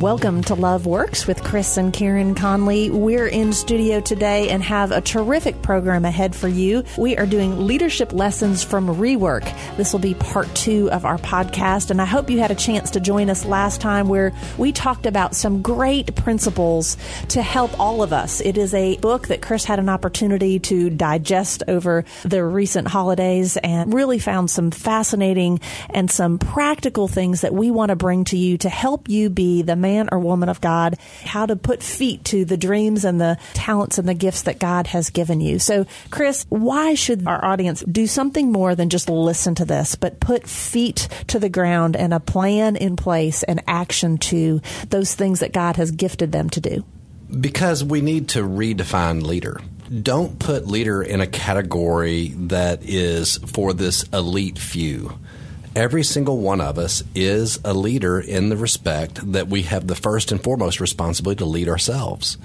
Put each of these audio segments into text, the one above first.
Welcome to Love Works with Chris and Karin Conlee. We're in studio today and have a terrific program ahead for you. We are doing leadership lessons from Rework. This will be part two of our podcast, and I hope you had a chance to join us last time where we talked about some great principles to help all of us. It is a book that Chris had an opportunity to digest over the recent holidays and really found some fascinating and some practical things that we want to bring to you to help you be the man or woman of God, how to put feet to the dreams and the talents and the gifts that God has given you. So, Chris, why should our audience do something more than just listen to this, but put feet to the ground and a plan in place and action to those things that God has gifted them to do? Because we need to redefine leader don't put leader in a category that is for this elite few every single one of us is a leader in the respect that we have the first and foremost responsibility to lead ourselves.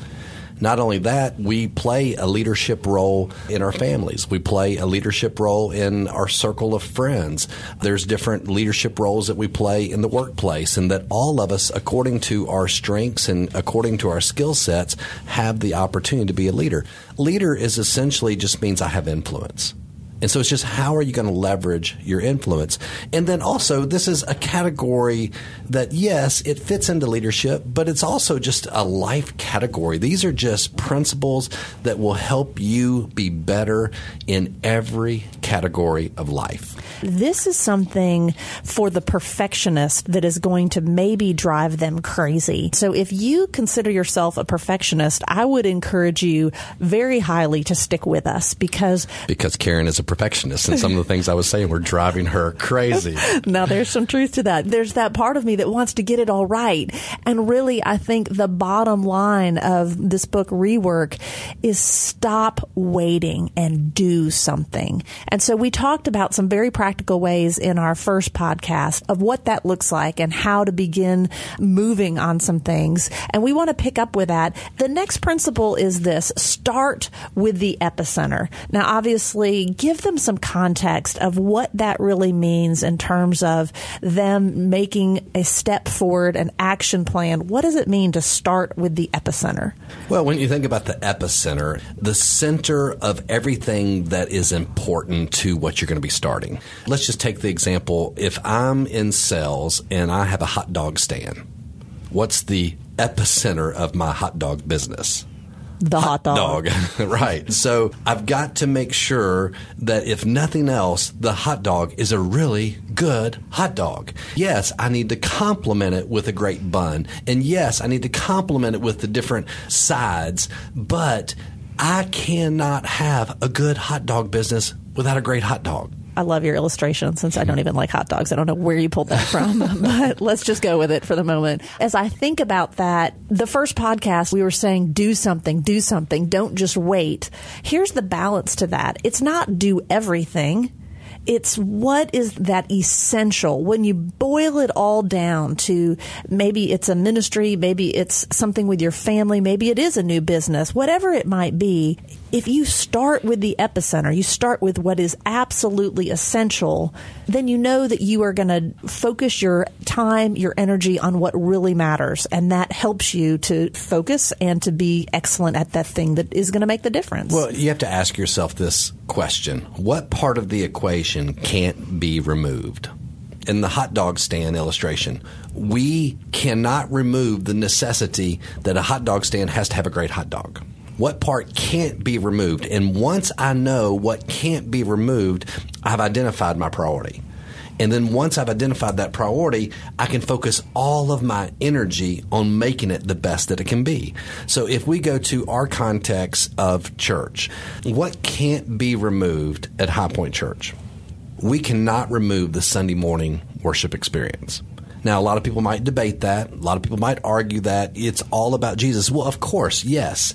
Not only that, we play a leadership role in our families. We play a leadership role in our circle of friends. There's different leadership roles that we play in the workplace, and that all of us, according to our strengths and according to our skill sets, have the opportunity to be a leader. Leader is essentially just means I have influence. And so it's just how are you going to leverage your influence? And then also, this is a category that, yes, it fits into leadership, but it's also just a life category. These are just principles that will help you be better in every category of life. This is something for the perfectionist that is going to maybe drive them crazy. So if you consider yourself a perfectionist, I would encourage you very highly to stick with us because because Karin is a perfectionist, and some of the things I was saying were driving her crazy. now, there's some truth to that. There's that part of me that wants to get it all right. And really, I think the bottom line of this book, Rework, is stop waiting and do something. And so we talked about some very practical ways in our first podcast of what that looks like and how to begin moving on some things. And we want to pick up with that. The next principle is this start with the epicenter. Now, obviously, give give them some context of what that really means in terms of them making a step forward, an action plan. What does it mean to start with the epicenter? Well, when you think about the epicenter, the center of everything that is important to what you're going to be starting. Let's just take the example if I'm in sales and I have a hot dog stand, what's the epicenter of my hot dog business? The hot, dog. dog. right. So I've got to make sure that if nothing else, the hot dog is a really good hot dog. Yes, I need to complement it with a great bun. And yes, I need to complement it with the different sides, but I cannot have a good hot dog business without a great hot dog. I love your illustration since I don't even like hot dogs. I don't know where you pulled that from, but let's just go with it for the moment. As I think about that, the first podcast we were saying do something, do something, don't just wait. Here's the balance to that. It's not do everything it's what is that essential when you boil it all down to maybe it's a ministry, maybe it's something with your family, maybe it is a new business, whatever it might be. If you start with the epicenter, you start with what is absolutely essential, then you know that you are going to focus your time, your energy on what really matters. And that helps you to focus and to be excellent at that thing that is going to make the difference. Well, you have to ask yourself this question What part of the equation can't be removed? In the hot dog stand illustration, we cannot remove the necessity that a hot dog stand has to have a great hot dog. What part can't be removed? And once I know what can't be removed, I've identified my priority. And then once I've identified that priority, I can focus all of my energy on making it the best that it can be. So if we go to our context of church, what can't be removed at High Point Church? We cannot remove the Sunday morning worship experience. Now, a lot of people might debate that. A lot of people might argue that it's all about Jesus. Well, of course, yes.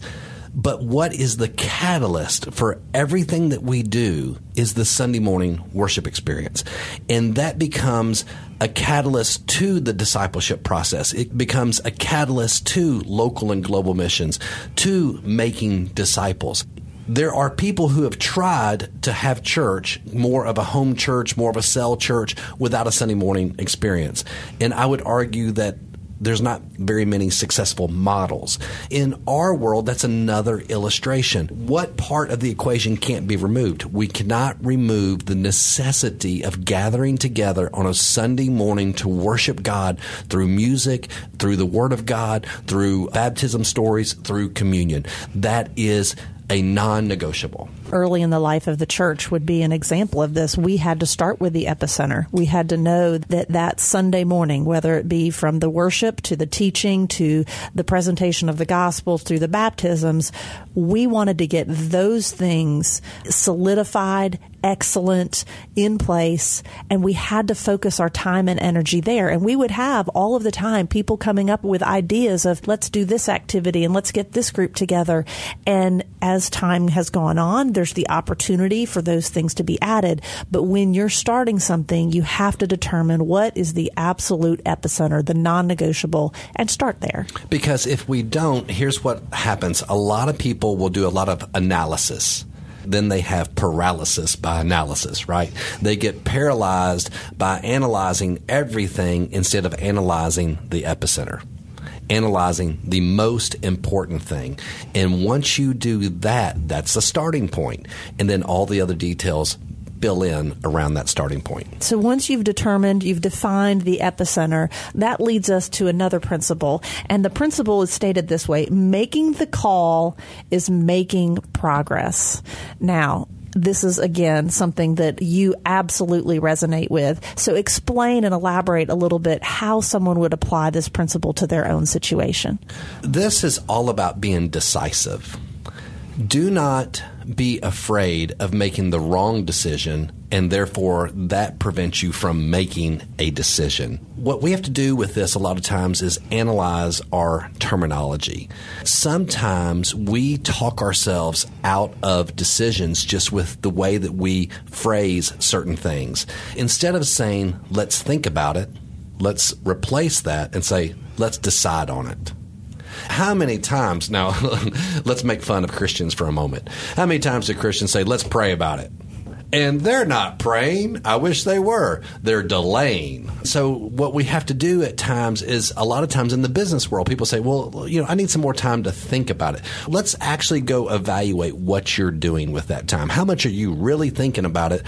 But what is the catalyst for everything that we do is the Sunday morning worship experience. And that becomes a catalyst to the discipleship process. It becomes a catalyst to local and global missions, to making disciples there are people who have tried to have church, more of a home church, more of a cell church, without a Sunday morning experience. And I would argue that there's not very many successful models. In our world, that's another illustration. What part of the equation can't be removed? We cannot remove the necessity of gathering together on a Sunday morning to worship God through music, through the Word of God, through baptism stories, through communion. That is a non negotiable. Early in the life of the church would be an example of this. We had to start with the epicenter. We had to know that that Sunday morning, whether it be from the worship to the teaching to the presentation of the gospel through the baptisms, we wanted to get those things solidified, excellent, in place, and we had to focus our time and energy there. And we would have all of the time people coming up with ideas of let's do this activity and let's get this group together. And as time has gone on, there's the opportunity for those things to be added. But when you're starting something, you have to determine what is the absolute epicenter, the non negotiable, and start there. Because if we don't, here's what happens a lot of people will do a lot of analysis then they have paralysis by analysis, right? They get paralyzed by analyzing everything instead of analyzing the epicenter analyzing the most important thing. And once you do that, that's the starting point. And then all the other details fill in around that starting point. So once you've determined, you've defined the epicenter, that leads us to another principle. And the principle is stated this way making the call is making progress. Now, this is again something that you absolutely resonate with. So explain and elaborate a little bit how someone would apply this principle to their own situation. This is all about being decisive. Do not be afraid of making the wrong decision, and therefore that prevents you from making a decision. What we have to do with this a lot of times is analyze our terminology. Sometimes we talk ourselves out of decisions just with the way that we phrase certain things. Instead of saying, let's think about it, let's replace that and say, let's decide on it. How many times, now let's make fun of Christians for a moment. How many times do Christians say, let's pray about it? And they're not praying. I wish they were. They're delaying. So, what we have to do at times is a lot of times in the business world, people say, well, you know, I need some more time to think about it. Let's actually go evaluate what you're doing with that time. How much are you really thinking about it?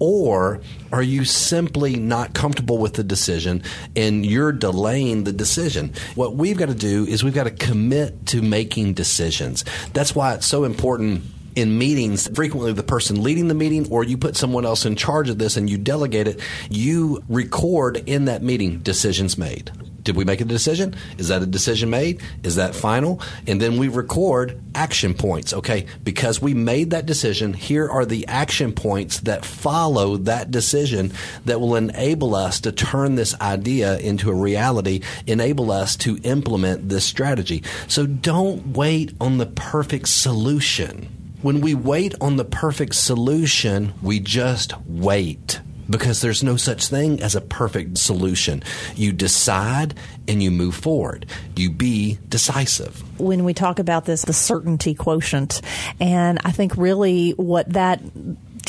Or are you simply not comfortable with the decision and you're delaying the decision? What we've got to do is we've got to commit to making decisions. That's why it's so important in meetings, frequently the person leading the meeting, or you put someone else in charge of this and you delegate it, you record in that meeting decisions made. Did we make a decision? Is that a decision made? Is that final? And then we record action points. Okay, because we made that decision, here are the action points that follow that decision that will enable us to turn this idea into a reality, enable us to implement this strategy. So don't wait on the perfect solution. When we wait on the perfect solution, we just wait because there's no such thing as a perfect solution. You decide and you move forward. You be decisive. When we talk about this, the certainty quotient, and I think really what that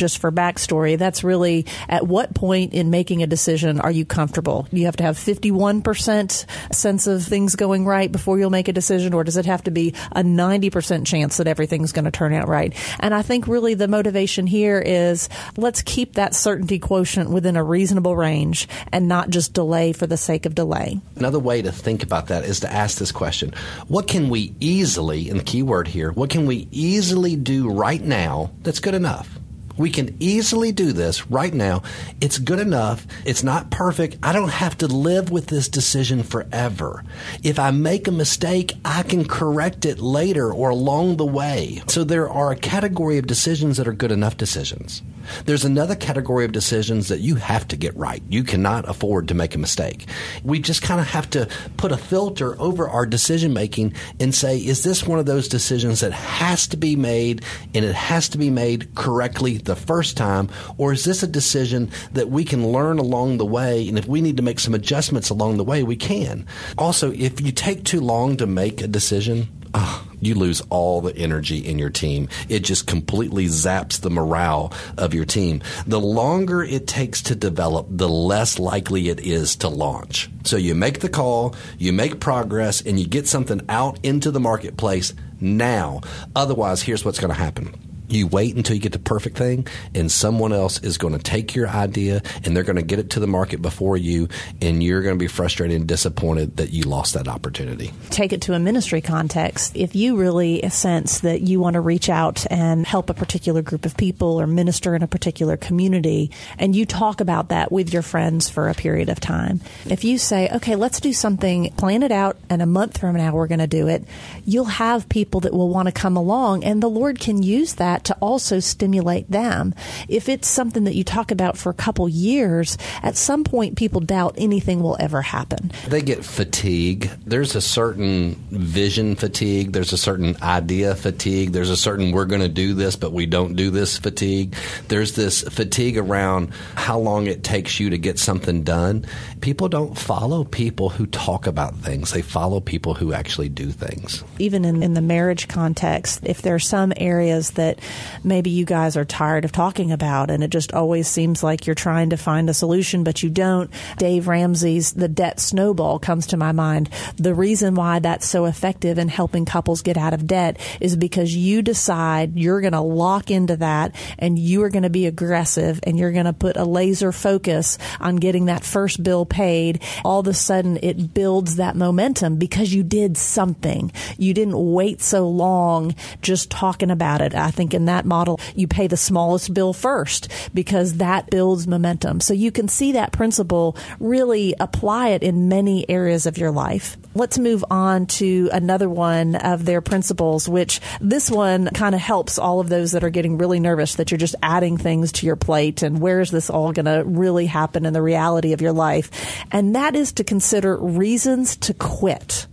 just for backstory, that's really at what point in making a decision are you comfortable? You have to have 51% sense of things going right before you'll make a decision, or does it have to be a 90% chance that everything's going to turn out right? And I think really the motivation here is let's keep that certainty quotient within a reasonable range and not just delay for the sake of delay. Another way to think about that is to ask this question What can we easily, and the key word here, what can we easily do right now that's good enough? We can easily do this right now. It's good enough. It's not perfect. I don't have to live with this decision forever. If I make a mistake, I can correct it later or along the way. So there are a category of decisions that are good enough decisions. There's another category of decisions that you have to get right. You cannot afford to make a mistake. We just kind of have to put a filter over our decision making and say, is this one of those decisions that has to be made and it has to be made correctly the first time? Or is this a decision that we can learn along the way? And if we need to make some adjustments along the way, we can. Also, if you take too long to make a decision, oh, you lose all the energy in your team. It just completely zaps the morale of your team. The longer it takes to develop, the less likely it is to launch. So you make the call, you make progress, and you get something out into the marketplace now. Otherwise, here's what's going to happen you wait until you get the perfect thing, and someone else is going to take your idea and they're going to get it to the market before you, and you're going to be frustrated and disappointed that you lost that opportunity. Take it to a ministry context. If you really sense that you want to reach out and help a particular group of people or minister in a particular community, and you talk about that with your friends for a period of time, if you say, okay, let's do something, plan it out, and a month from now we're going to do it, you'll have people that will want to come along, and the Lord can use that to also stimulate them. If it's something that you talk about for a couple years, at some point people doubt anything will ever happen. They get fatigue. There's a certain vision fatigue. There's a certain idea fatigue. There's a certain we're going to do this, but we don't do this fatigue. There's this fatigue around how long it takes you to get something done. People don't follow people who talk about things. They follow people who actually do things. Even in, in the marriage context, if there are some areas that maybe you guys are tired of talking about and it just always seems like you're trying to find a solution, but you don't. Dave Ramsey's The Debt Snowball comes to my mind. The reason why that's so effective in helping couples get out of debt is because you decide you're going to lock into that and you are going to be aggressive and you're going to put a laser focus on getting that first bill paid. All of a sudden it builds that momentum because you did something. You didn't wait so long just talking about it. I think in that model, you pay the smallest bill first because that builds momentum. So you can see that principle really apply it in many areas of your life. Let's move on to another one of their principles, which this one kind of helps all of those that are getting really nervous that you're just adding things to your plate and where is this all going to really happen in the reality of your life. And that is to consider reasons to quit.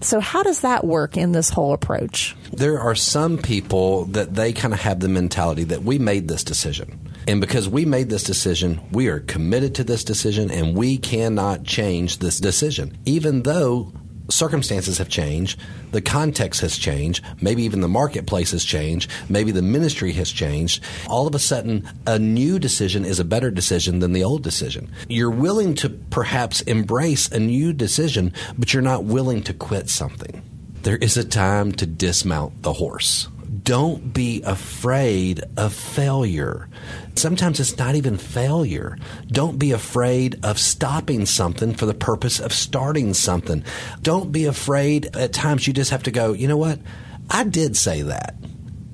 So, how does that work in this whole approach? There are some people that they kind of have the mentality that we made this decision. And because we made this decision, we are committed to this decision and we cannot change this decision. Even though circumstances have changed, the context has changed, maybe even the marketplace has changed, maybe the ministry has changed. All of a sudden, a new decision is a better decision than the old decision. You're willing to perhaps embrace a new decision, but you're not willing to quit something. There is a time to dismount the horse don't be afraid of failure. Sometimes it's not even failure. Don't be afraid of stopping something for the purpose of starting something. Don't be afraid. At times you just have to go, you know what? I did say that.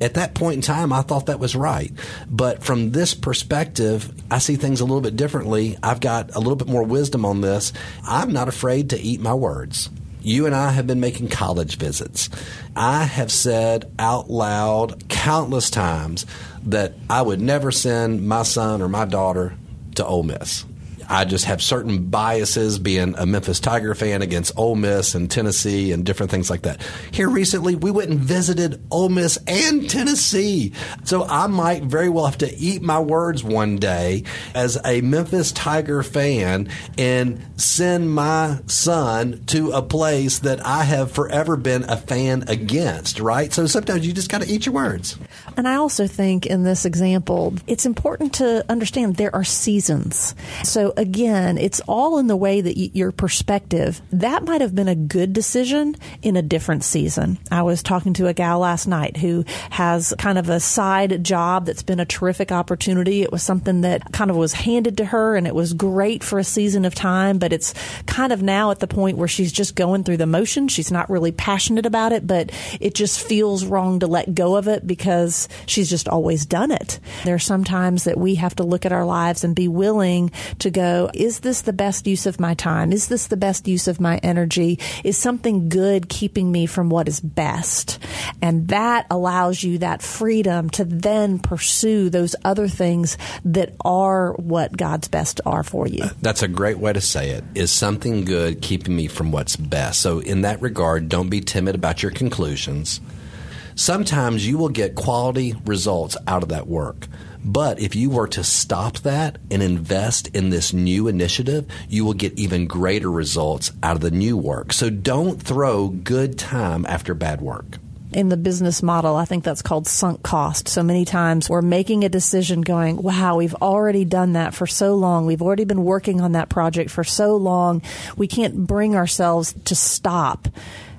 At that point in time, I thought that was right. But from this perspective, I see things a little bit differently. I've got a little bit more wisdom on this. I'm not afraid to eat my words you and I have been making college visits. I have said out loud countless times that I would never send my son or my daughter to Ole Miss. I just have certain biases being a Memphis Tiger fan against Ole Miss and Tennessee and different things like that. Here recently, we went and visited Ole Miss and Tennessee. So I might very well have to eat my words one day as a Memphis Tiger fan and send my son to a place that I have forever been a fan against, right? So sometimes you just got to eat your words. And I also think in this example, it's important to understand there are seasons. So again, it's all in the way that y- your perspective. That might have been a good decision in a different season. I was talking to a gal last night who has kind of a side job that's been a terrific opportunity. It was something that kind of was handed to her and it was great for a season of time, but it's kind of now at the point where she's just going through the motion. She's not really passionate about it, but it just feels wrong to let go of it because she's just always done it. There are some times that we have to look at our lives and be willing to go go, is this the best use of my time? Is this the best use of my energy? Is something good keeping me from what is best? And that allows you that freedom to then pursue those other things that are what God's best are for you. That's a great way to say it. Is something good keeping me from what's best? So, in that regard, don't be timid about your conclusions. Sometimes you will get quality results out of that work But if you were to stop that and invest in this new initiative, you will get even greater results out of the new work. So don't throw good time after bad work in the business model, I think that's called sunk cost. So many times we're making a decision going, wow, we've already done that for so long. We've already been working on that project for so long. We can't bring ourselves to stop.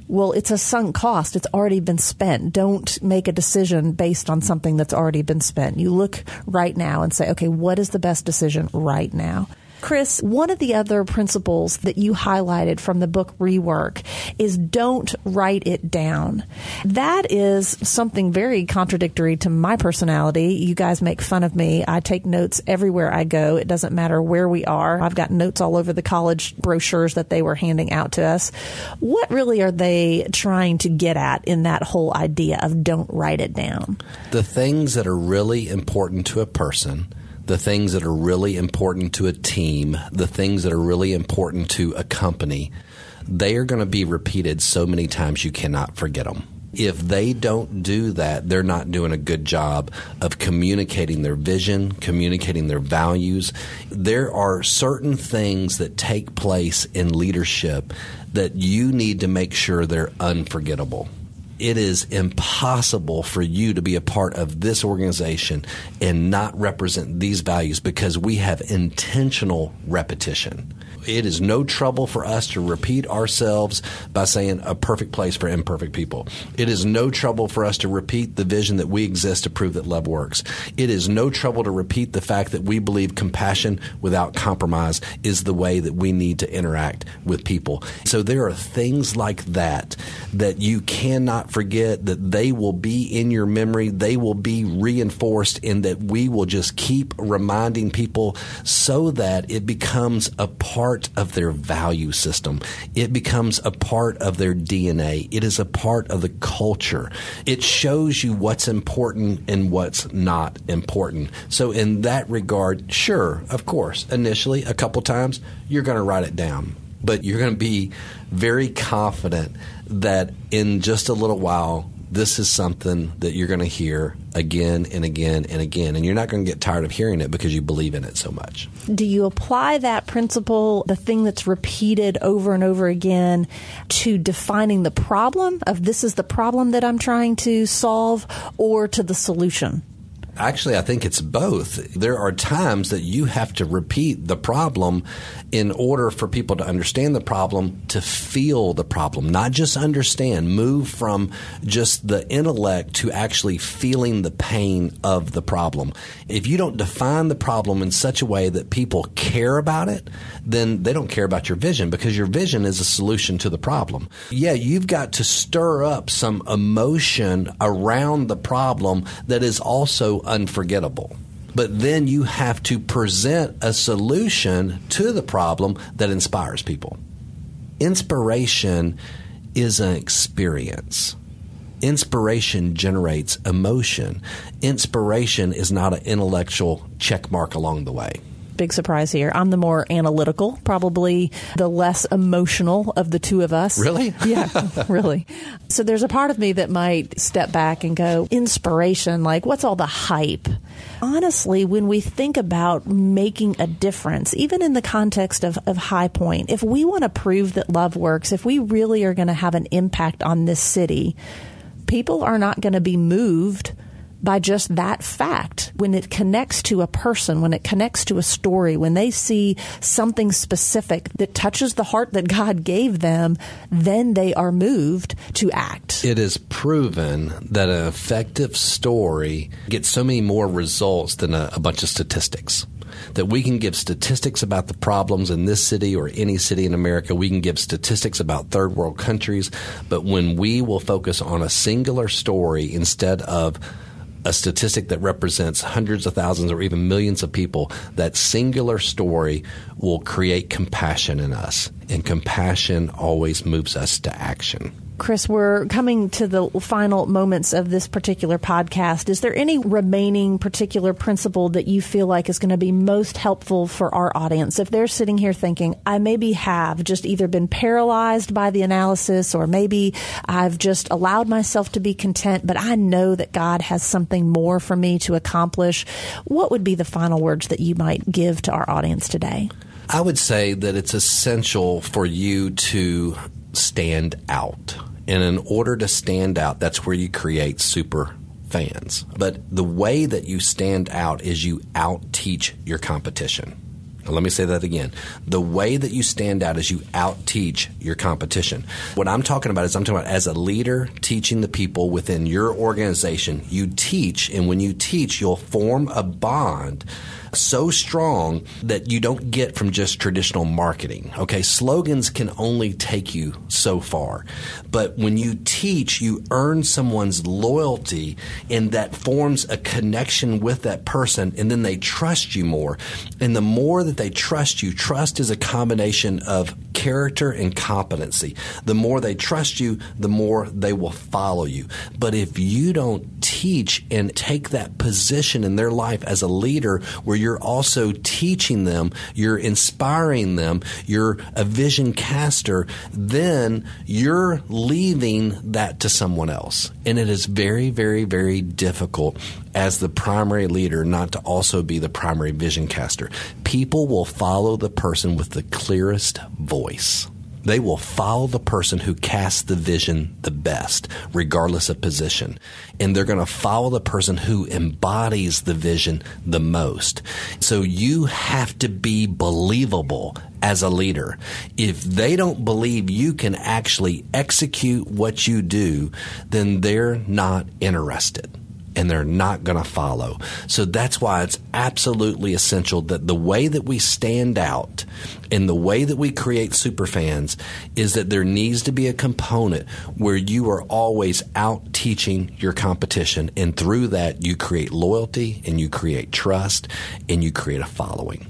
Well, it's a sunk cost. It's already been spent. Don't make a decision based on something that's already been spent. You look right now and say, okay, what is the best decision right now? Chris, one of the other principles that you highlighted from the book Rework is don't write it down. That is something very contradictory to my personality. You guys make fun of me. I take notes everywhere I go. It doesn't matter where we are. I've got notes all over the college brochures that they were handing out to us. What really are they trying to get at in that whole idea of don't write it down? The things that are really important to a person the things that are really important to a team, the things that are really important to a company, they are going to be repeated so many times you cannot forget them. If they don't do that, they're not doing a good job of communicating their vision, communicating their values. There are certain things that take place in leadership that you need to make sure they're unforgettable it is impossible for you to be a part of this organization and not represent these values because we have intentional repetition it is no trouble for us to repeat ourselves by saying a perfect place for imperfect people. It is no trouble for us to repeat the vision that we exist to prove that love works. It is no trouble to repeat the fact that we believe compassion without compromise is the way that we need to interact with people. So there are things like that that you cannot forget that they will be in your memory. They will be reinforced and that we will just keep reminding people so that it becomes a part of their value system. It becomes a part of their DNA. It is a part of the culture. It shows you what's important and what's not important. So, in that regard, sure, of course, initially, a couple times, you're going to write it down. But you're going to be very confident that in just a little while, this is something that you're going to hear again and again and again. And you're not going to get tired of hearing it because you believe in it so much. Do you apply that principle, the thing that's repeated over and over again, to defining the problem of this is the problem that I'm trying to solve or to the solution? Actually, I think it's both. There are times that you have to repeat the problem in order for people to understand the problem, to feel the problem, not just understand, move from just the intellect to actually feeling the pain of the problem. If you don't define the problem in such a way that people care about it, then they don't care about your vision because your vision is a solution to the problem. Yeah, you've got to stir up some emotion around the problem that is also unforgettable. But then you have to present a solution to the problem that inspires people. Inspiration is an experience. Inspiration generates emotion. Inspiration is not an intellectual check mark along the way big surprise here. I'm the more analytical, probably the less emotional of the two of us. Really? Yeah, really. So there's a part of me that might step back and go, inspiration, like what's all the hype? Honestly, when we think about making a difference, even in the context of, of High Point, if we want to prove that love works, if we really are going to have an impact on this city, people are not going to be moved by just that fact. When it connects to a person, when it connects to a story, when they see something specific that touches the heart that God gave them, then they are moved to act. It is proven that an effective story gets so many more results than a, a bunch of statistics that we can give statistics about the problems in this city or any city in America. We can give statistics about third world countries. But when we will focus on a singular story instead of a statistic that represents hundreds of thousands or even millions of people, that singular story will create compassion in us. And compassion always moves us to action. Chris, we're coming to the final moments of this particular podcast. Is there any remaining particular principle that you feel like is going to be most helpful for our audience? If they're sitting here thinking, I maybe have just either been paralyzed by the analysis or maybe I've just allowed myself to be content, but I know that God has something more for me to accomplish, what would be the final words that you might give to our audience today? I would say that it's essential for you to stand out. And in order to stand out, that's where you create super fans. But the way that you stand out is you out teach your competition. Let me say that again. The way that you stand out is you out teach your competition. What I'm talking about is I'm talking about as a leader teaching the people within your organization. You teach, and when you teach, you'll form a bond so strong that you don't get from just traditional marketing. Okay, slogans can only take you so far. But when you teach, you earn someone's loyalty and that forms a connection with that person and then they trust you more. And the more that they trust you, trust is a combination of character and competency. The more they trust you, the more they will follow you. But if you don't teach and take that position in their life as a leader where you're also teaching them, you're inspiring them, you're a vision caster, then you're leaving that to someone else. And it is very, very, very difficult as the primary leader not to also be the primary vision caster. People will follow the person with the clearest voice. They will follow the person who casts the vision the best, regardless of position. And they're going to follow the person who embodies the vision the most. So you have to be believable as a leader. If they don't believe you can actually execute what you do, then they're not interested and they're not going to follow. So that's why it's absolutely essential that the way that we stand out and the way that we create superfans is that there needs to be a component where you are always out teaching your competition. And through that, you create loyalty and you create trust and you create a following,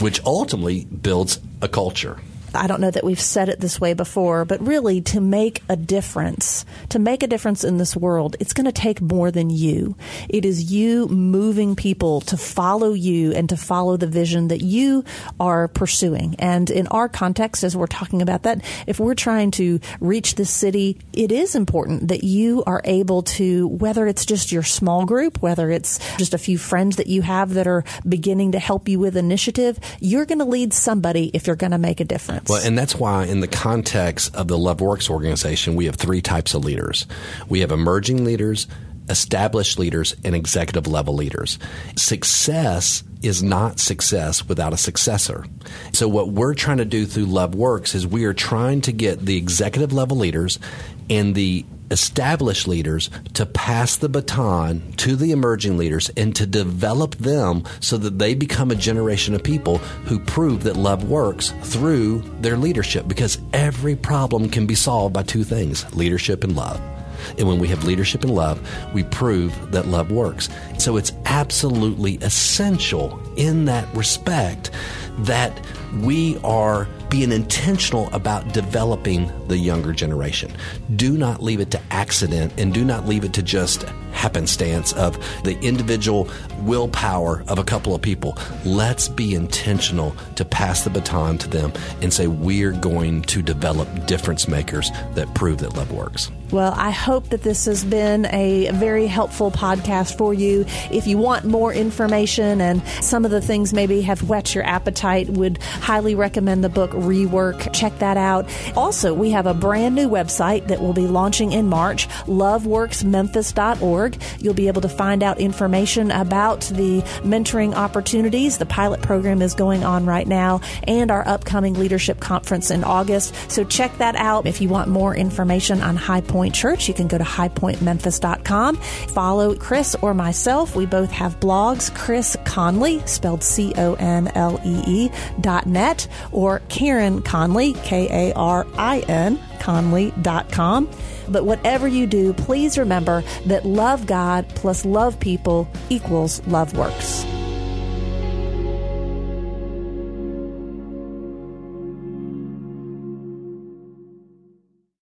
which ultimately builds a culture. I don't know that we've said it this way before, but really to make a difference, to make a difference in this world, it's going to take more than you. It is you moving people to follow you and to follow the vision that you are pursuing. And in our context, as we're talking about that, if we're trying to reach this city, it is important that you are able to, whether it's just your small group, whether it's just a few friends that you have that are beginning to help you with initiative, you're going to lead somebody if you're going to make a difference. Well, and that's why, in the context of the Love Works organization, we have three types of leaders we have emerging leaders, established leaders, and executive level leaders. Success is not success without a successor. So, what we're trying to do through Love Works is we are trying to get the executive level leaders and the established leaders to pass the baton to the emerging leaders and to develop them so that they become a generation of people who prove that love works through their leadership because every problem can be solved by two things leadership and love. And when we have leadership and love, we prove that love works. So it's absolutely essential in that respect that we are being intentional about developing the younger generation. Do not leave it to accident and do not leave it to just happenstance of the individual willpower of a couple of people. Let's be intentional to pass the baton to them and say, we're going to develop difference makers that prove that love works. Well, I hope that this has been a very helpful podcast for you. If you want more information and some of the things maybe have whet your appetite, would highly recommend the book Rework. Check that out. Also, we have a brand new website that will be launching in March, loveworksmemphis.org. You'll be able to find out information about the mentoring opportunities. The pilot program is going on right now and our upcoming leadership conference in August. So check that out. If you want more information on High Point Point Church, you can go to highpointmemphis.com. Follow Chris or myself. We both have blogs. Chris Conlee, spelled C O N L E E, dot net, or Karin Conlee, K A R I N, Conlee.com. But whatever you do, please remember that love God plus love people equals love works.